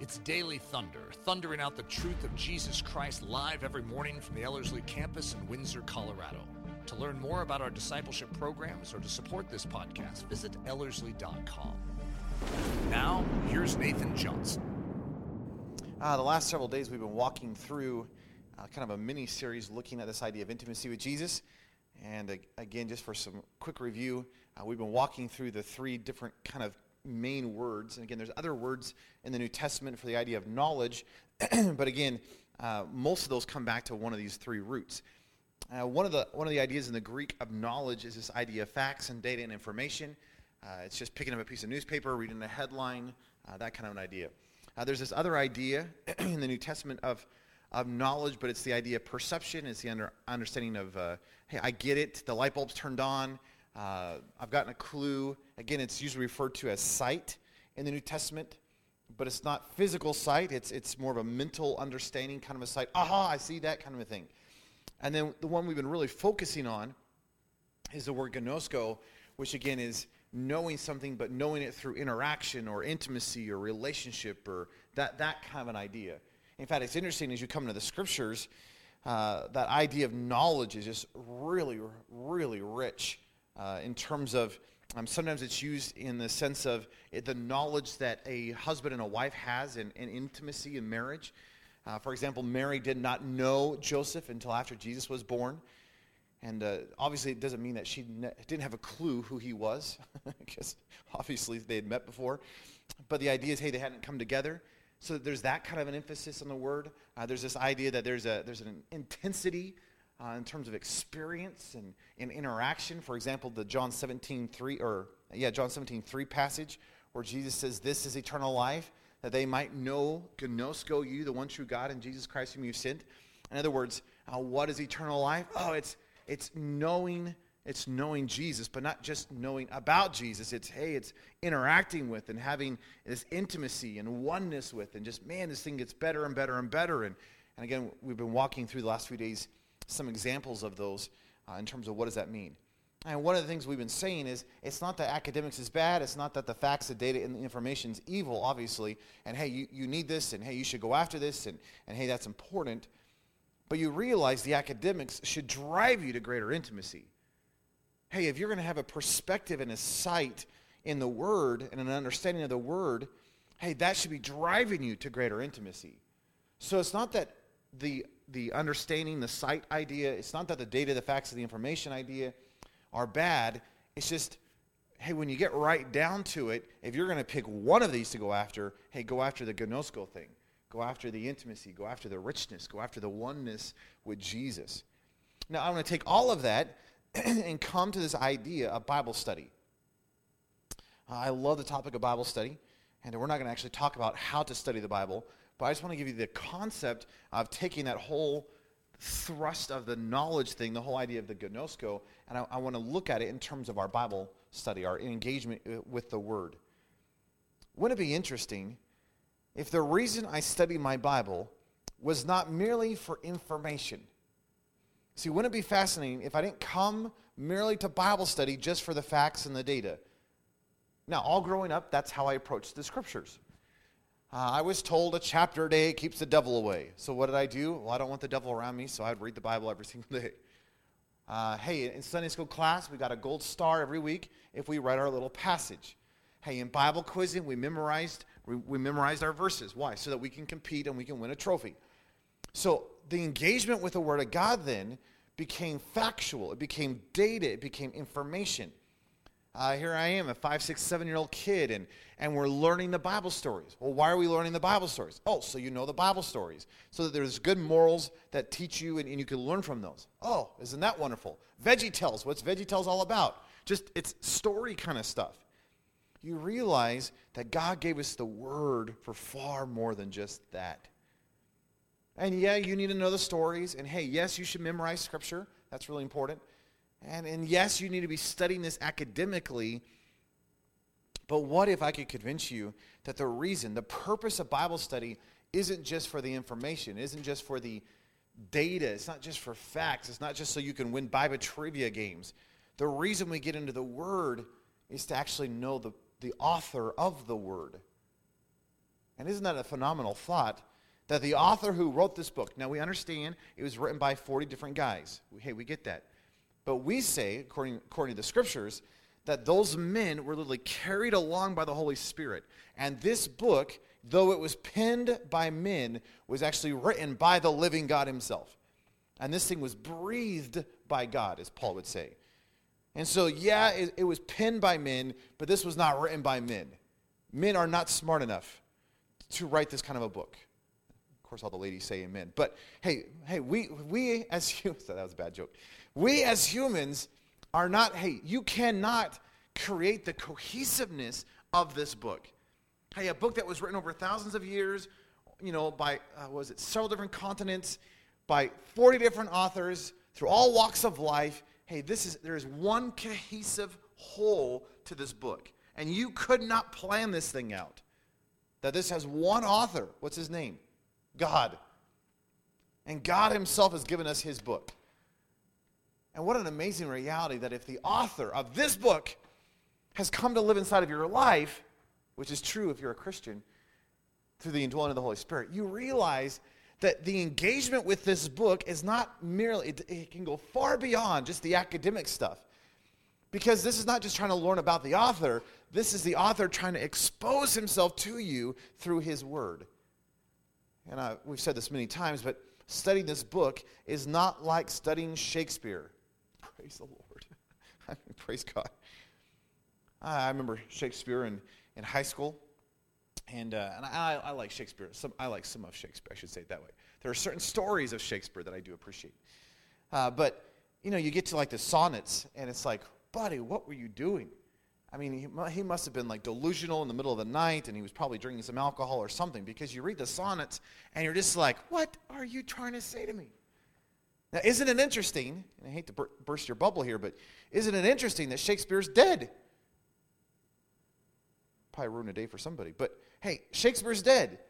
It's Daily Thunder, thundering out the truth of Jesus Christ live every morning from the Ellerslie campus in Windsor, Colorado. To learn more about our discipleship programs or to support this podcast, visit Ellerslie.com. Now, here's Nathan Johnson. Uh, the last several days, we've been walking through uh, kind of a mini series looking at this idea of intimacy with Jesus. And uh, again, just for some quick review, uh, we've been walking through the three different kind of main words. And again, there's other words in the New Testament for the idea of knowledge, but again, uh, most of those come back to one of these three roots. Uh, one, of the, one of the ideas in the Greek of knowledge is this idea of facts and data and information. Uh, it's just picking up a piece of newspaper, reading a headline, uh, that kind of an idea. Uh, there's this other idea in the New Testament of, of knowledge, but it's the idea of perception. It's the under, understanding of, uh, hey, I get it, the light bulb's turned on, uh, I've gotten a clue. Again, it's usually referred to as sight in the New Testament, but it's not physical sight. It's, it's more of a mental understanding kind of a sight. Aha, I see that kind of a thing. And then the one we've been really focusing on is the word gnosko, which again is knowing something, but knowing it through interaction or intimacy or relationship or that, that kind of an idea. In fact, it's interesting as you come into the scriptures, uh, that idea of knowledge is just really, really rich uh, in terms of um, sometimes it's used in the sense of it, the knowledge that a husband and a wife has in, in intimacy in marriage. Uh, for example, Mary did not know Joseph until after Jesus was born. And uh, obviously, it doesn't mean that she ne- didn't have a clue who he was, because obviously they had met before. But the idea is, hey, they hadn't come together. So there's that kind of an emphasis on the word. Uh, there's this idea that there's, a, there's an intensity uh, in terms of experience and, and interaction. For example, the John 17, 3, or yeah, John 17, 3 passage where Jesus says, This is eternal life, that they might know, gnosko you, the one true God, and Jesus Christ whom you sent. In other words, uh, what is eternal life? Oh, it's, it's knowing it's knowing Jesus, but not just knowing about Jesus. It's, hey, it's interacting with and having this intimacy and oneness with, and just, man, this thing gets better and better and better. And, and again, we've been walking through the last few days some examples of those uh, in terms of what does that mean. And one of the things we've been saying is it's not that academics is bad. It's not that the facts, the data, and the information is evil, obviously. And hey, you, you need this, and hey, you should go after this, and, and hey, that's important. But you realize the academics should drive you to greater intimacy. Hey, if you're going to have a perspective and a sight in the Word and an understanding of the Word, hey, that should be driving you to greater intimacy. So it's not that the the understanding, the sight idea. It's not that the data, the facts, and the information idea are bad. It's just, hey, when you get right down to it, if you're going to pick one of these to go after, hey, go after the gnosko thing. Go after the intimacy. Go after the richness. Go after the oneness with Jesus. Now, I'm going to take all of that and come to this idea of Bible study. I love the topic of Bible study, and we're not going to actually talk about how to study the Bible. But I just want to give you the concept of taking that whole thrust of the knowledge thing, the whole idea of the gnosko, and I, I want to look at it in terms of our Bible study, our engagement uh, with the Word. Wouldn't it be interesting if the reason I studied my Bible was not merely for information? See, wouldn't it be fascinating if I didn't come merely to Bible study just for the facts and the data? Now, all growing up, that's how I approached the scriptures. Uh, I was told a chapter a day keeps the devil away. So what did I do? Well, I don't want the devil around me, so I'd read the Bible every single day. Uh, hey, in Sunday school class, we got a gold star every week if we read our little passage. Hey, in Bible quizzing, we memorized we, we memorized our verses. Why? So that we can compete and we can win a trophy. So the engagement with the Word of God then became factual. It became data. It became information. Uh, here I am, a five, six, seven year old kid, and, and we're learning the Bible stories. Well, why are we learning the Bible stories? Oh, so you know the Bible stories. So that there's good morals that teach you and, and you can learn from those. Oh, isn't that wonderful? Veggie Tales. What's Veggie Tales all about? Just it's story kind of stuff. You realize that God gave us the word for far more than just that. And yeah, you need to know the stories. And hey, yes, you should memorize scripture. That's really important. And, and yes, you need to be studying this academically, but what if I could convince you that the reason, the purpose of Bible study isn't just for the information, isn't just for the data, it's not just for facts, it's not just so you can win Bible trivia games. The reason we get into the Word is to actually know the, the author of the Word. And isn't that a phenomenal thought? That the author who wrote this book, now we understand it was written by 40 different guys. Hey, we get that. But we say, according, according to the scriptures, that those men were literally carried along by the Holy Spirit. And this book, though it was penned by men, was actually written by the living God himself. And this thing was breathed by God, as Paul would say. And so, yeah, it, it was penned by men, but this was not written by men. Men are not smart enough to write this kind of a book. Of course, all the ladies say amen. But hey, hey, we, we as humans, that was a bad joke. We as humans are not, hey, you cannot create the cohesiveness of this book. Hey, a book that was written over thousands of years, you know, by, uh, was it several different continents, by 40 different authors, through all walks of life. Hey, this is, there is one cohesive whole to this book. And you could not plan this thing out. That this has one author. What's his name? God. And God Himself has given us His book. And what an amazing reality that if the author of this book has come to live inside of your life, which is true if you're a Christian, through the indwelling of the Holy Spirit, you realize that the engagement with this book is not merely, it, it, can go far beyond just the academic stuff. Because this is not just trying to learn about the author, this is the author trying to expose himself to you through his word. And I, we've said this many times, but studying this book is not like studying Shakespeare. Praise the Lord. Praise God. I remember Shakespeare in, in high school. And, uh, and I, I, like Shakespeare. Some, I like some of Shakespeare, I should say it that way. There are certain stories of Shakespeare that I do appreciate. Uh, but, you know, you get to like the sonnets, and it's like, buddy, what were you doing? I mean, he, he must have been like delusional in the middle of the night, and he was probably drinking some alcohol or something because you read the sonnets, and you're just like, what are you trying to say to me? Now, isn't it interesting? And I hate to burst your bubble here, but isn't it interesting that Shakespeare's dead? Probably ruin a day for somebody. But hey, Shakespeare's dead.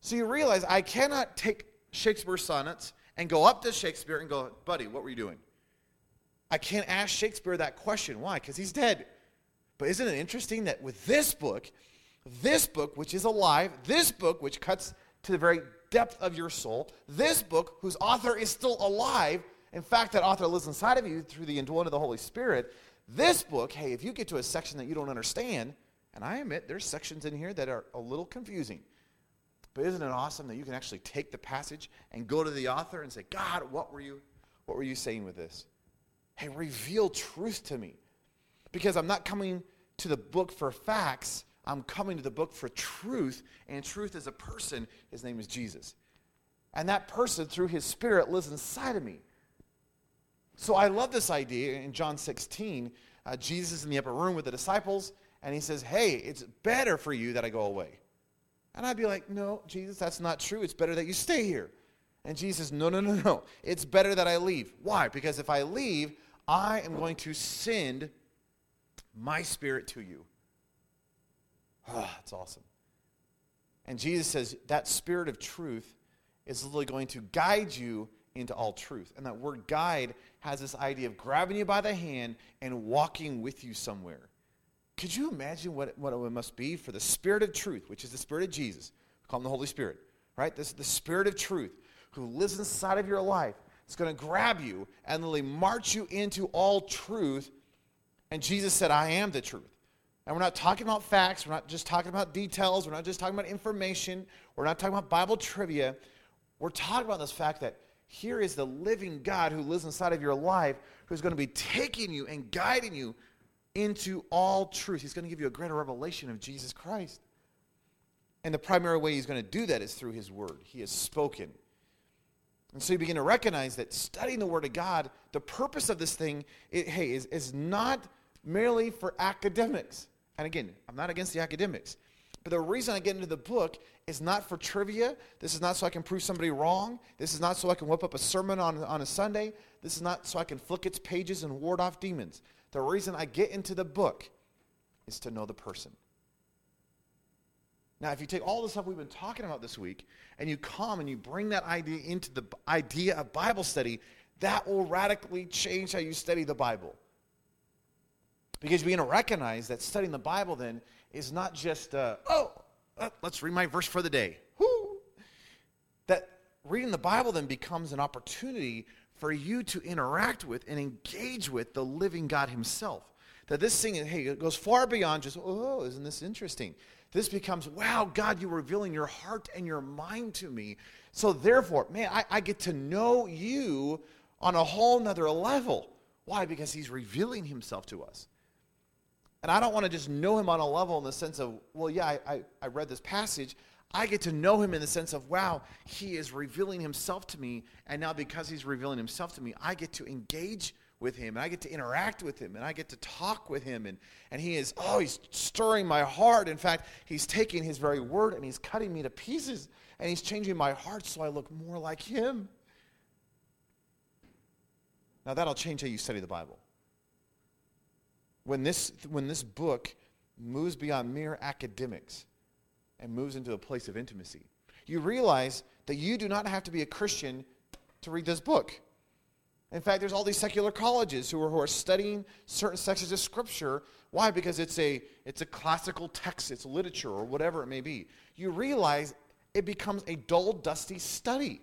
So you realize I cannot take Shakespeare's sonnets and go up to Shakespeare and go, buddy, what were you doing? I can't ask Shakespeare that question. Why? Because he's dead. But isn't it interesting that with this book, this book, which is alive, this book, which cuts to the very depth of your soul, this book, whose author is still alive, in fact, that author lives inside of you through the indwelling of the Holy Spirit, this book, hey, if you get to a section that you don't understand, and I admit there's sections in here that are a little confusing. But isn't it awesome that you can actually take the passage and go to the author and say, God, what were you, what were you saying with this? Hey, reveal truth to me. Because I'm not coming to the book for facts, I'm coming to the book for truth, and truth is a person. His name is Jesus. And that person, through his spirit, lives inside of me. So I love this idea in John 16. Uh, Jesus is in the upper room with the disciples, and he says, Hey, it's better for you that I go away. And I'd be like, No, Jesus, that's not true. It's better that you stay here. And Jesus says, No, no, no, no. It's better that I leave. Why? Because if I leave, I am going to send my spirit to you. Oh, that's awesome. And Jesus says that spirit of truth is literally going to guide you into all truth. And that word guide has this idea of grabbing you by the hand and walking with you somewhere. Could you imagine what, what it must be for the Spirit of truth, which is the Spirit of Jesus? We call him the Holy Spirit, right? This is the Spirit of truth who lives inside of your life. It's going to grab you and literally march you into all truth. And Jesus said, I am the truth. And we're not talking about facts. We're not just talking about details. We're not just talking about information. We're not talking about Bible trivia. We're talking about this fact that here is the living God who lives inside of your life who's going to be taking you and guiding you into all truth. He's going to give you a greater revelation of Jesus Christ. And the primary way he's going to do that is through his word. He has spoken. And so you begin to recognize that studying the word of God, the purpose of this thing, it, hey, is, is not merely for academics. And again, I'm not against the academics. But the reason I get into the book is not for trivia. This is not so I can prove somebody wrong. This is not so I can whip up a sermon on, on a Sunday. This is not so I can flick its pages and ward off demons. The reason I get into the book is to know the person. Now, if you take all the stuff we've been talking about this week and you come and you bring that idea into the idea of Bible study, that will radically change how you study the Bible. Because you begin to recognize that studying the Bible then is not just, uh, oh, uh, let's read my verse for the day. Woo! That reading the Bible then becomes an opportunity for you to interact with and engage with the living God Himself. That this thing, hey, goes far beyond just, oh, isn't this interesting? This becomes, wow, God, you're revealing your heart and your mind to me. So therefore, man, I, I get to know you on a whole nother level. Why? Because He's revealing Himself to us. And I don't want to just know Him on a level in the sense of, well, yeah, I, I, I read this passage. I get to know him in the sense of, wow, he is revealing himself to me. And now, because he's revealing himself to me, I get to engage with him and I get to interact with him and I get to talk with him. And, and he is, oh, he's stirring my heart. In fact, he's taking his very word and he's cutting me to pieces and he's changing my heart so I look more like him. Now, that'll change how you study the Bible. When this, when this book moves beyond mere academics, and moves into a place of intimacy. You realize that you do not have to be a Christian to read this book. In fact, there's all these secular colleges who are, who are studying certain sections of Scripture. Why? Because it's a, it's a classical text, it's literature, or whatever it may be. You realize it becomes a dull, dusty study.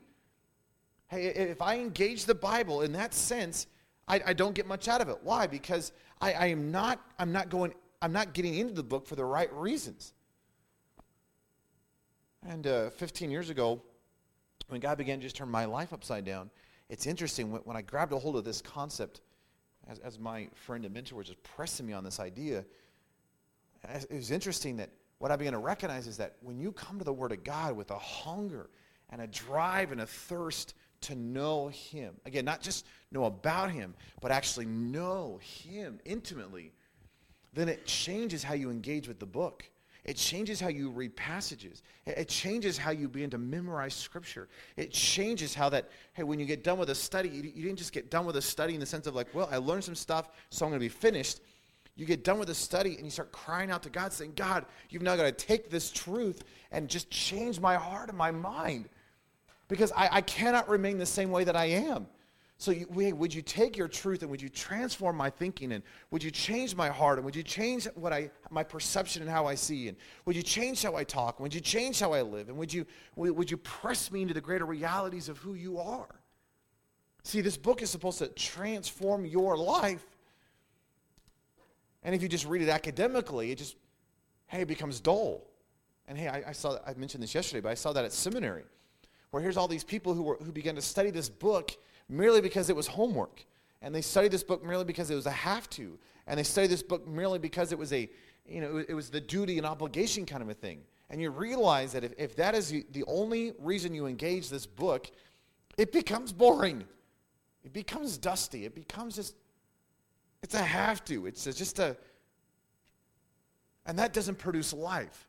Hey, if I engage the Bible in that sense, I, I don't get much out of it. Why? Because I, I am not, I'm not going, I'm not getting into the book for the right reasons. And uh, 15 years ago, when God began to just turn my life upside down, it's interesting when, when I grabbed a hold of this concept, as, as my friend and mentor was just pressing me on this idea, it was interesting that what I began to recognize is that when you come to the Word of God with a hunger and a drive and a thirst to know Him, again, not just know about Him, but actually know Him intimately, then it changes how you engage with the book. It changes how you read passages. It changes how you begin to memorize scripture. It changes how that, hey, when you get done with a study, you, didn't just get done with a study in the sense of like, well, I learned some stuff, so I'm going to be finished. You get done with a study and you start crying out to God, saying, God, you've now got to take this truth and just change my heart and my mind because I, I cannot remain the same way that I am. So, you, would you take your truth and would you transform my thinking and would you change my heart and would you change what I, my perception and how I see and would you change how I talk? Would you change how I live? And would you, would you press me into the greater realities of who you are? See, this book is supposed to transform your life. And if you just read it academically, it just, hey, it becomes dull. And hey, I, I saw, I mentioned this yesterday, but I saw that at seminary, where here's all these people who, were, who began to study this book merely because it was homework. And they studied this book merely because it was a have to. And they studied this book merely because it was a, you know, it was the duty and obligation kind of a thing. And you realize that if, if that is the only reason you engage this book, it becomes boring. It becomes dusty. It becomes just, it's a have to. It's just a, and that doesn't produce life.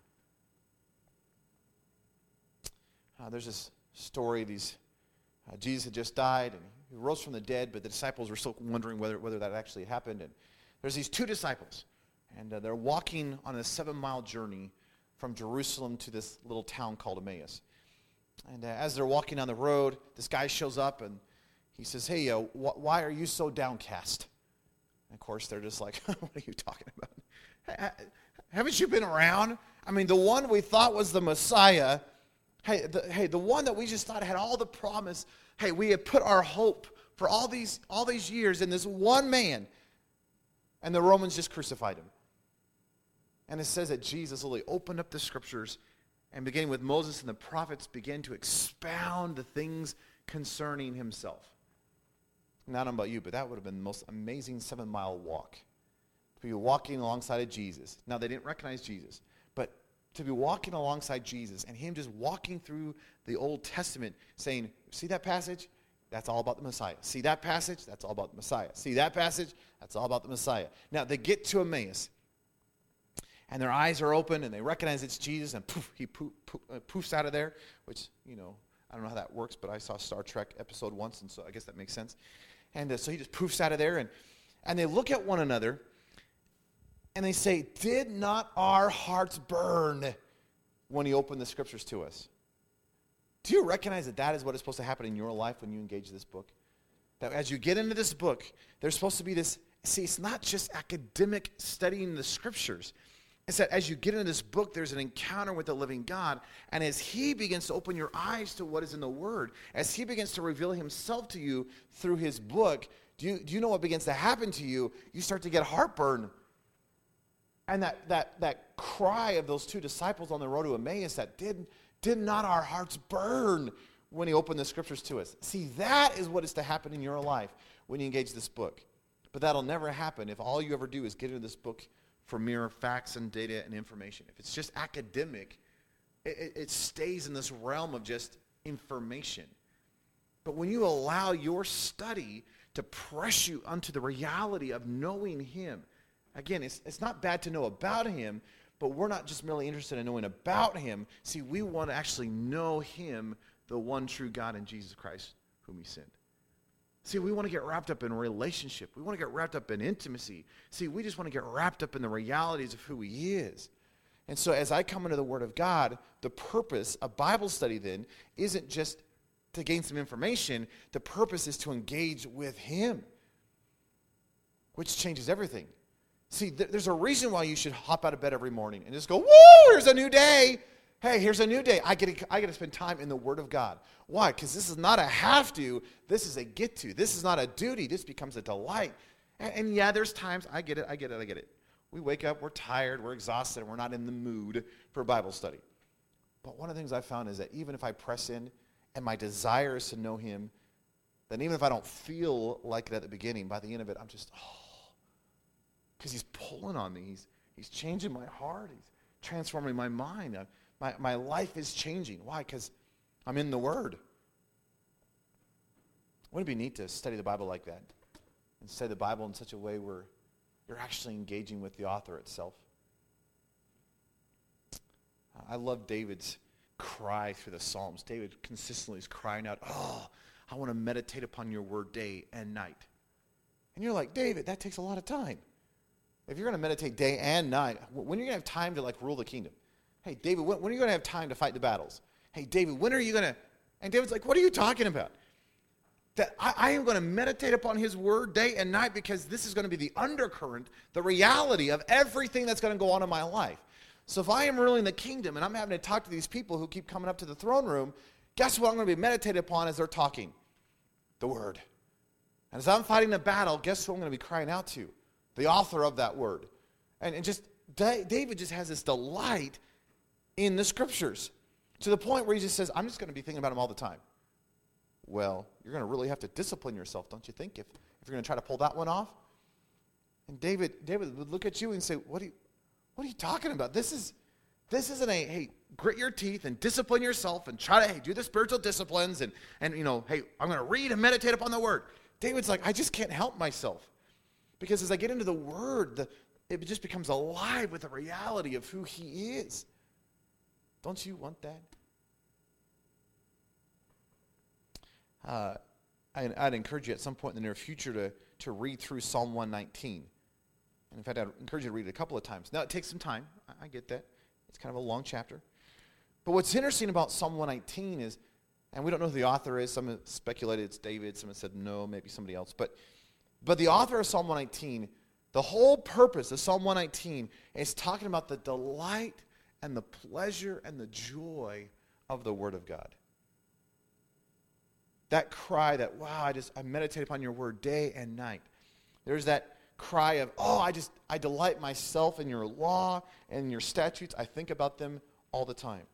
Uh, there's this story, these uh, Jesus had just died and he rose from the dead, but the disciples were still wondering whether, whether that actually happened. And there's these two disciples, and uh, they're walking on a seven mile journey from Jerusalem to this little town called Emmaus. And uh, as they're walking on the road, this guy shows up and he says, Hey, uh, wh- why are you so downcast? And of course, they're just like, What are you talking about? Haven't you been around? I mean, the one we thought was the Messiah Hey the, hey, the one that we just thought had all the promise. Hey, we had put our hope for all these, all these years in this one man. And the Romans just crucified him. And it says that Jesus literally opened up the scriptures and beginning with Moses and the prophets began to expound the things concerning himself. Not about you, but that would have been the most amazing seven mile walk. To be walking alongside of Jesus. Now, they didn't recognize Jesus to be walking alongside Jesus and him just walking through the Old Testament saying, see that passage? That's all about the Messiah. See that passage? That's all about the Messiah. See that passage? That's all about the Messiah. Now they get to Emmaus and their eyes are open and they recognize it's Jesus and poof, he poof, poof, uh, poofs out of there, which, you know, I don't know how that works, but I saw Star Trek episode once and so I guess that makes sense. And uh, so he just poofs out of there and, and they look at one another and they say, Did not our hearts burn when he opened the scriptures to us? Do you recognize that that is what is supposed to happen in your life when you engage this book? That as you get into this book, there's supposed to be this see, it's not just academic studying the scriptures, It's that as you get into this book, there's an encounter with the living God. And as He begins to open your eyes to what is in the Word, as He begins to reveal Himself to you through His book, do you, do you know what begins to happen to you? You start to get heartburn. And that, that, that cry of those two disciples on the road to Emmaus that did, did not our hearts burn when He opened the Scriptures to us? See, that is what is to happen in your life when you engage this book. But that'll never happen if all you ever do is get into this book for mere facts and data and information. If it's just academic, it, it stays in this realm of just information. But when you allow your study to press you onto the reality of knowing Him, again, it's, it's not bad to know about Him, but we're not just merely interested in knowing about Him. See, we want to actually know Him, the one true God in Jesus Christ, whom He sent. See, we want to get wrapped up in relationship. We want to get wrapped up in intimacy. See, we just want to get wrapped up in the realities of who He is. And so, as I come into the Word of God, the purpose of Bible study then isn't just to gain some information, the purpose is to engage with Him, which changes everything. See, th- there's a reason why you should hop out of bed every morning and just go, Woo, here's a new day. Hey, here's a new day. I get to, I get to spend time in the Word of God. Why? Because this is not a have to, this is a get to. This is not a duty, this becomes a delight. And, and yeah, there's times, I get it, I get it, I get it. We wake up, we're tired, we're exhausted, and we're not in the mood for Bible study. But one of the things I found is that even if I press in and my desire is to know Him, then even if I don't feel like it at the beginning, by the end of it, I'm just, oh, because He's pulling on me. He's, he's changing my heart. He's transforming my mind. I, my, my life is changing. Why? Because I'm in the Word. Wouldn't it be neat to study the Bible like that? And study the Bible in such a way where you're actually engaging with the author itself. I love David's cry through the Psalms. David consistently is crying out, Oh, I want to meditate upon your word day and night. And you're like, David, that takes a lot of time. If you're going to meditate day and night, when are you going to have time to like rule the kingdom? Hey, David, when, when are you going to have time to fight the battles? Hey, David, when are you going to? And David's like, What are you talking about? That I, I am going to meditate upon his word day and night because this is going to be the undercurrent, the reality of everything that's going to go on in my life. So if I am ruling the kingdom and I'm having to talk to these people who keep coming up to the throne room, guess what I'm going to be meditated upon as they're talking? The word. And as I'm fighting the battle, guess who I'm going to be crying out to? The author of that word. And, and just David just has this delight in the scriptures to the point where he just says, I'm just going to be thinking about him all the time. Well, you're going to really have to discipline yourself, don't you think, if, if you're going to try to pull that one off? And David, David would look at you and say, what are you, what are you talking about? This, is, this isn't a, hey, grit your teeth and discipline yourself and try to, hey, do the spiritual disciplines and, and you know, hey, I'm going to read and meditate upon the word. David's like, I just can't help myself. Because as I get into the word, the, it just becomes alive with the reality of who he is. Don't you want that? Uh, I, I'd encourage you at some point in the near future to, to read through Psalm 119. And in fact, I'd encourage you to read it a couple of times. Now, it takes some time. I, I get that. It's kind of a long chapter. But what's interesting about Psalm 119 is, and we don't know who the author is. Some have speculated it's David. Some have said no, maybe somebody else. But, but the author of Psalm 119, the whole purpose of Psalm 119 is talking about the delight and the pleasure and the joy of the Word of God. That cry that, wow, I just, I meditate upon your Word day and night. There's that cry of, oh, I just, I delight myself in your law and your statutes. I think about them all the time.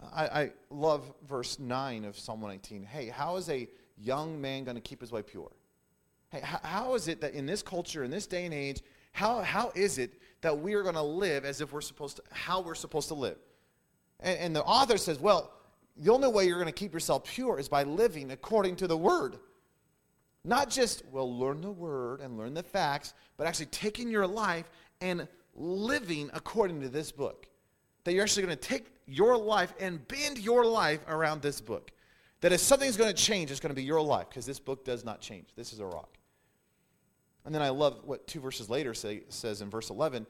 I, I love verse 9 of Psalm 119. Hey, how is a young man going to keep his way pure? Hey, how, how is it that in this culture, in this day and age, how, how is it that we are going to live as if we're supposed to, how we're supposed to live? And, and the author says, well, the only way you're going to keep yourself pure is by living according to the word. Not just, well, learn the word and learn the facts, but actually taking your life and living according to this book. That you're actually going to take your life and bend your life around this book. That if something's going to change, it's going to be your life because this book does not change. This is a rock. And then I love what two verses later say, says in verse 11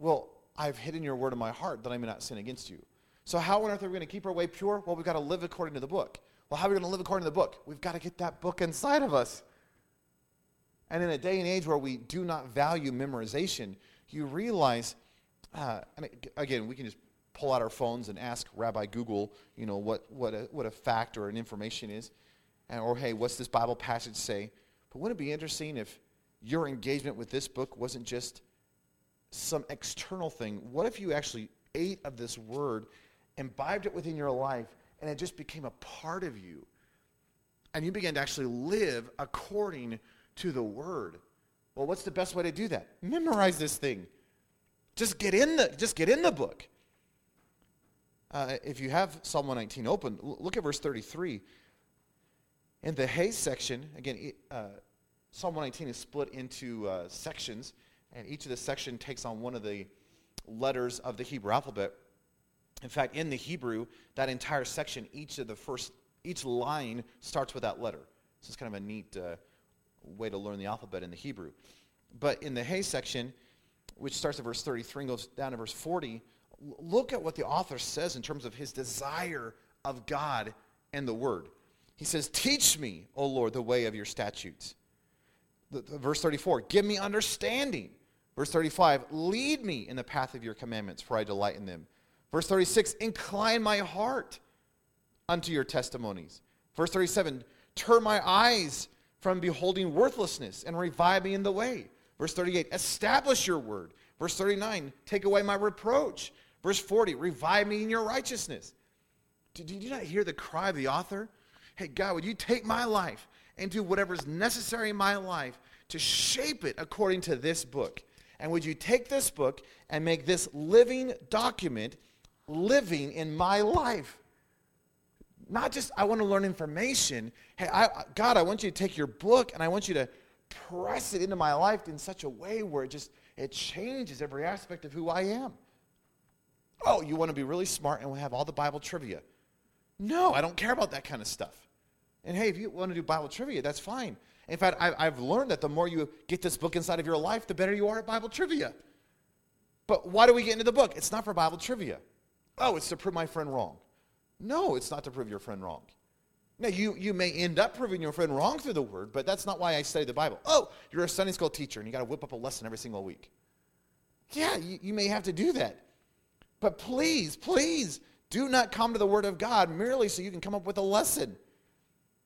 Well, I've hidden your word in my heart that I may not sin against you. So, how on earth are we going to keep our way pure? Well, we've got to live according to the book. Well, how are we going to live according to the book? We've got to get that book inside of us. And in a day and age where we do not value memorization, you realize, uh, and again, we can just pull out our phones and ask Rabbi Google, you know, what, what, a, what a fact or an information is. And, or, hey, what's this Bible passage say? But wouldn't it be interesting if your engagement with this book wasn't just some external thing? What if you actually ate of this word, imbibed it within your life, and it just became a part of you? And you began to actually live according to the word. Well, what's the best way to do that? Memorize this thing. Just get in the, just get in the book. Uh, if you have Psalm 119 open, look at verse 33. In the He section, again, uh, Psalm 119 is split into uh, sections, and each of the section takes on one of the letters of the Hebrew alphabet. In fact, in the Hebrew, that entire section, each of the first, each line starts with that letter. So it's kind of a neat uh, way to learn the alphabet in the Hebrew. But in the He section, which starts at verse 33 and goes down to verse 40, look at what the author says in terms of his desire of God and the Word. He says, Teach me, O Lord, the way of your statutes. The, the, verse 34, Give me understanding. Verse 35, Lead me in the path of your commandments, for I delight in them. Verse 36, Incline my heart unto your testimonies. Verse 37, Turn my eyes from beholding worthlessness and revive me in the way. Verse 38, establish your word. Verse 39, take away my reproach. Verse 40, revive me in your righteousness. Did you not hear the cry of the author? Hey, God, would you take my life and do whatever is necessary in my life to shape it according to this book? And would you take this book and make this living document living in my life? Not just, I want to learn information. Hey, I, God, I want you to take your book and I want you to press it into my life in such a way where it just, it changes every aspect of who I am. Oh, you want to be really smart and we have all the Bible trivia. No, I don't care about that kind of stuff. And hey, if you want to do Bible trivia, that's fine. In fact, I, have learned that the more you get this book inside of your life, the better you are at Bible trivia. But why do we get into the book? It's not for Bible trivia. Oh, it's to prove my friend wrong. No, it's not to prove your friend wrong. Now, you, you may end up proving your friend wrong through the word, but that's not why I study the Bible. Oh, you're a Sunday school teacher and you got to whip up a lesson every single week. Yeah, you, you may have to do that. But please, please do not come to the Word of God merely so you can come up with a lesson.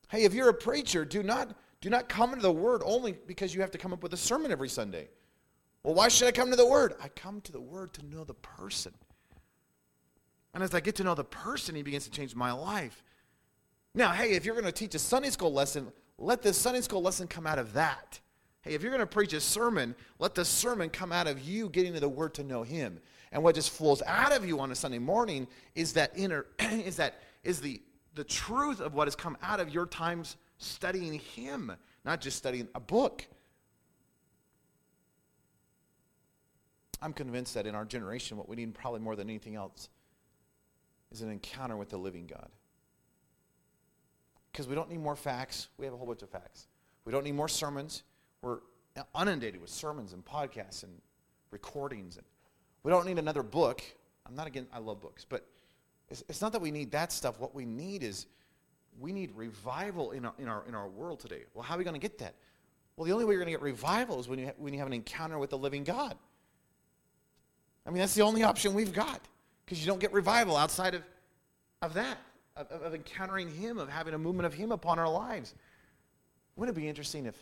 Hey, if you're a preacher, do not, do not come to the Word only because you have to come up with a sermon every Sunday. Well, why should I come to the Word? I come to the Word to know the person. And as I get to know the person, he begins to change my life. Now, hey, if you're going to teach a Sunday school lesson, let the Sunday school lesson come out of that. Hey, if you're going to preach a sermon, let the sermon come out of you getting to the Word to know Him. And what just flows out of you on a Sunday morning is that inner is that is the the truth of what has come out of your times studying Him, not just studying a book. I'm convinced that in our generation, what we need probably more than anything else is an encounter with the living God. Because we don't need more facts. We have a whole bunch of facts. We don't need more sermons. We're uh, inundated with sermons and podcasts and recordings. And we don't need another book. I'm not again, I love books, but it's, it's not that we need that stuff. What we need is we need revival in our, in our, in our world today. Well, how are we going to get that? Well, the only way you're going to get revival is when you, ha- when you have an encounter with the living God. I mean, that's the only option we've got because you don't get revival outside of, of that, of, of encountering Him, of having a movement of Him upon our lives. Wouldn't it be interesting if,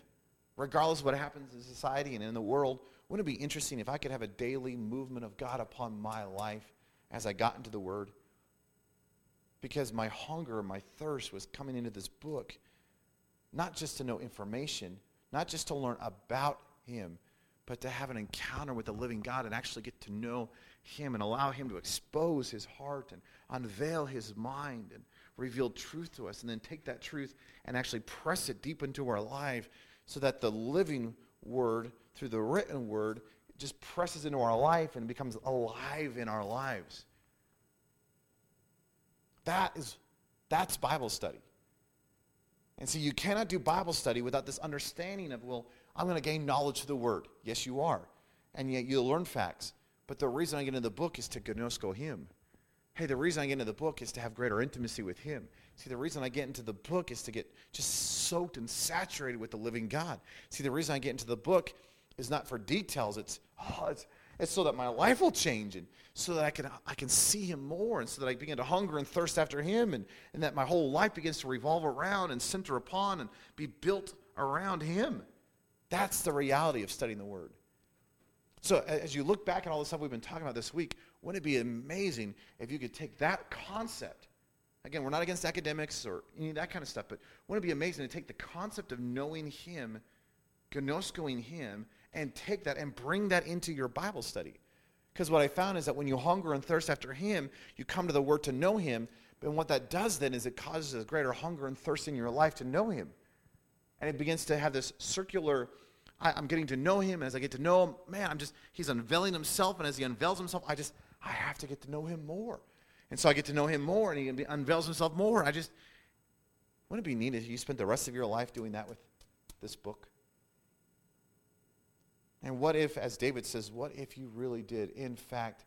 regardless of what happens in society and in the world, wouldn't it be interesting if I could have a daily movement of God upon my life as I got into the Word? Because my hunger, my thirst was coming into this book, not just to know information, not just to learn about Him, but to have an encounter with the living God and actually get to know him and allow Him to expose His heart and unveil His mind and reveal truth to us, and then take that truth and actually press it deep into our life so that the living Word, through the written Word, just presses into our life and becomes alive in our lives. That is that's Bible study. And so you cannot do Bible study without this understanding of, well, I'm going to gain knowledge of the Word. Yes, you are. And yet you'll learn facts. But the reason I get into the book is to gnosko him. Hey, the reason I get into the book is to have greater intimacy with him. See, the reason I get into the book is to get just soaked and saturated with the living God. See, the reason I get into the book is not for details. It's, oh, it's, It's so that my life will change and so that I can, I can see him more and so that I begin to hunger and thirst after him and, and that my whole life begins to revolve around and center upon and be built around him. That's the reality of studying the Word. So as you look back at all the stuff we've been talking about this week, wouldn't it be amazing if you could take that concept? Again, we're not against academics or any of that kind of stuff, but wouldn't it be amazing to take the concept of knowing Him, gnoskoing Him, and take that and bring that into your Bible study? Because what I found is that when you hunger and thirst after Him, you come to the Word to know Him. But what that does then is it causes a greater hunger and thirst in your life to know Him. And it begins to have this circular I, am getting to know him. And As I get to know him, man, I'm just, he's unveiling himself. And as he unveils himself, I just, I have to get to know him more. And so I get to know him more, and he unveils himself more. I just, wouldn't it be neat if you spent the rest of your life doing that with this book? And what if, as David says, what if you really did, in fact,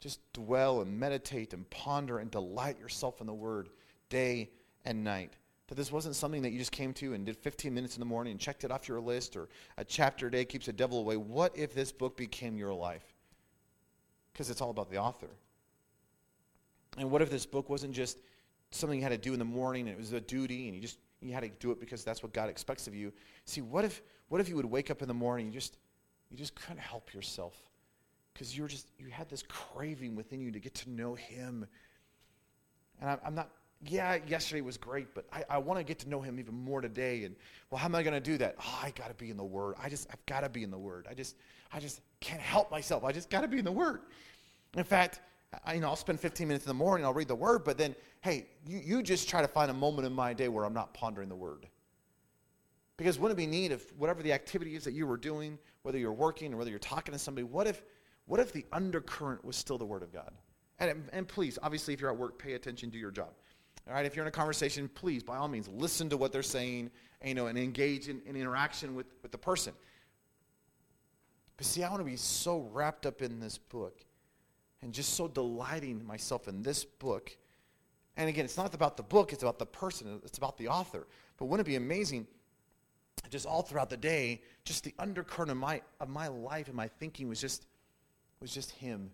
just dwell and meditate and ponder and delight yourself in the Word day and night? That this wasn't something that you just came to and did 15 minutes in the morning and checked it off your list or a chapter a day keeps the devil away. What if this book became your life? Because it's all about the author. And what if this book wasn't just something you had to do in the morning and it was a duty and you just you had to do it because that's what God expects of you. See, what if what if you would wake up in the morning and just you just couldn't help yourself because you're just you had this craving within you to get to know him. And I, I'm not yeah, yesterday was great, but I, I want to get to know him even more today. And well, how am I going to do that? Oh, I got to be in the Word. I just, I've got to be in the Word. I just, I just can't help myself. I just got to be in the Word. In fact, I, you know, I'll spend 15 minutes in the morning. I'll read the Word, but then, hey, you, you just try to find a moment in my day where I'm not pondering the Word. Because wouldn't it be neat if whatever the activity is that you were doing, whether you're working or whether you're talking to somebody, what if, what if the undercurrent was still the Word of God? And, and please, obviously, if you're at work, pay attention, do your job. All right, if you're in a conversation, please, by all means, listen to what they're saying and, you know, and engage in, in interaction with, with the person. But see, I want to be so wrapped up in this book and just so delighting myself in this book. And again, it's not about the book, it's about the person, it's about the author. But wouldn't it be amazing, just all throughout the day, just the undercurrent of my, of my life and my thinking was just, was just him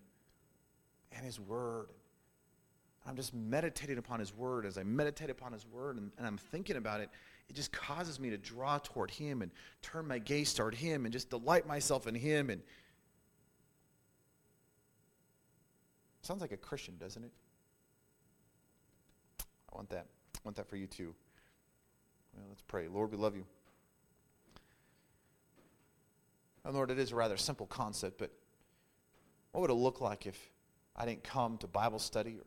and his word I'm just meditating upon His Word. As I meditate upon His Word and, and, I'm thinking about it, it just causes me to draw toward Him and turn my gaze toward Him and just delight myself in Him. And sounds like a Christian, doesn't it? I want that. I want that for you too. Well, let's pray. Lord, we love you. And Lord, it is a rather simple concept, but what would it look like if I didn't come to Bible study or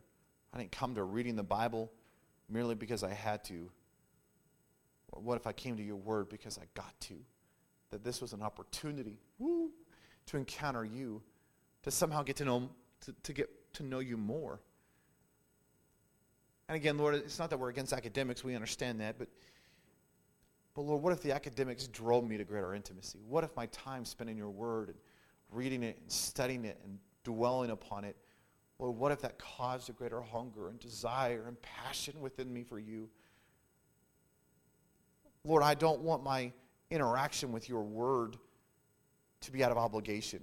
I didn't come to reading the Bible merely because I had to. Or what if I came to your word because I got to? That this was an opportunity woo, to encounter you, to somehow get to know, to, to get to know you more. And again, Lord, it's not that we're against academics, we understand that, but but Lord, what if the academics drove me to greater intimacy? What if my time spent in your word and reading it and studying it and dwelling upon it Lord, what if that caused a greater hunger and desire and passion within me for you? Lord, I don't want my interaction with your word to be out of obligation.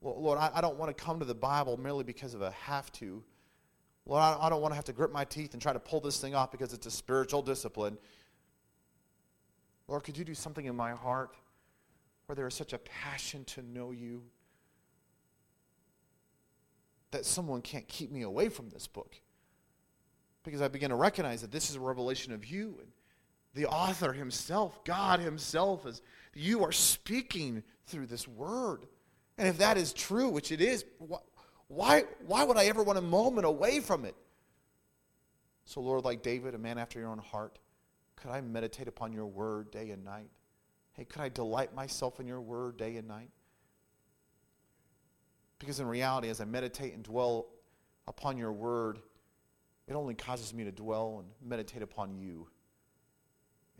Lord, I, don't want to come to the Bible merely because of a have to. Lord, I don't want to have to grit my teeth and try to pull this thing off because it's a spiritual discipline. Lord, could you do something in my heart where there is such a passion to know you? that someone can't keep me away from this book. Because I begin to recognize that this is a revelation of you and the author himself, God himself, is you are speaking through this word. And if that is true, which it is, why, why would I ever want a moment away from it? So, Lord, like David, a man after your own heart, could I meditate upon your word day and night? Hey, could I delight myself in your word day and night? Because in reality, as I meditate and dwell upon your word, it only causes me to dwell and meditate upon you.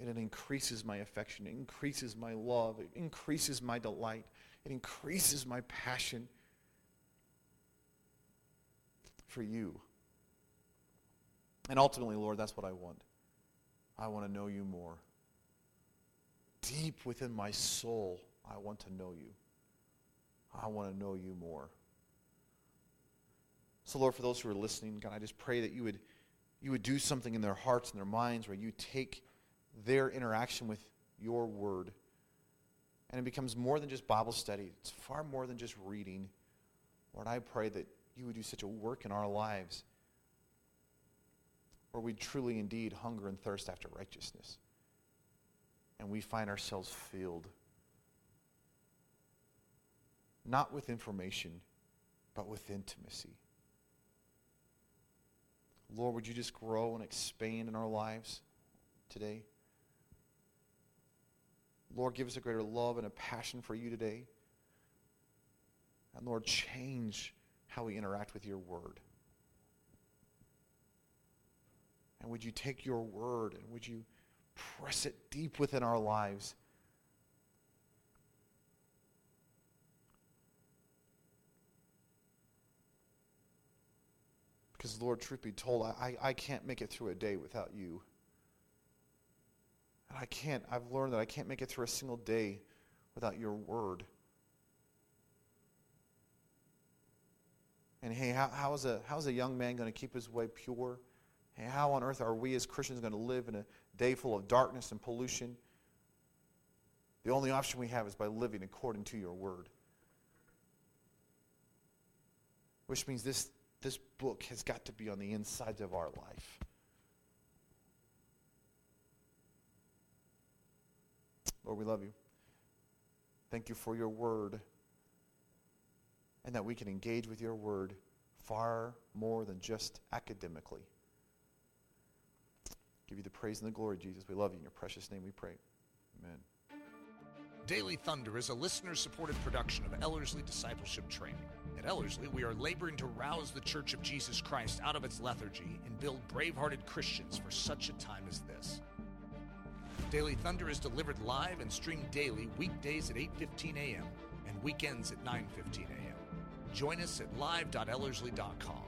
And it increases my affection, it increases my love, it increases my delight, it increases my passion for you. And ultimately, Lord, that's what I want. I want to know you more. Deep within my soul, I want to know you. I want to know you more. So, Lord, for those who are listening, God, I just pray that you would, you would do something in their hearts and their minds where you take their interaction with your word and it becomes more than just Bible study. It's far more than just reading. Lord, I pray that you would do such a work in our lives where we truly indeed hunger and thirst after righteousness. And we find ourselves filled not with information, but with intimacy. Lord, would you just grow and expand in our lives today? Lord, give us a greater love and a passion for you today. And Lord, change how we interact with your word. And would you take your word and would you press it deep within our lives? Because, Lord, truth be told, I, I can't make it through a day without you. And I can't, I've learned that I can't make it through a single day without your word. And hey, how, how, is a, how is a young man going to keep his way pure? Hey, how on earth are we as Christians going to live in a day full of darkness and pollution? The only option we have is by living according to your word. Which means this, this book has got to be on the insides of our life. Lord, we love you. Thank you for your word and that we can engage with your word far more than just academically. Give you the praise and the glory, Jesus. We love you. In your precious name we pray. Amen. Daily Thunder is a listener supported production of Ellerslie Discipleship Training. At Ellerslie, we are laboring to rouse the Church of Jesus Christ out of its lethargy and build brave hearted Christians for such a time as this. Daily Thunder is delivered live and streamed daily weekdays at 8:15 a.m. and weekends at 9:15 a.m. Join us at live.ellerslie.com.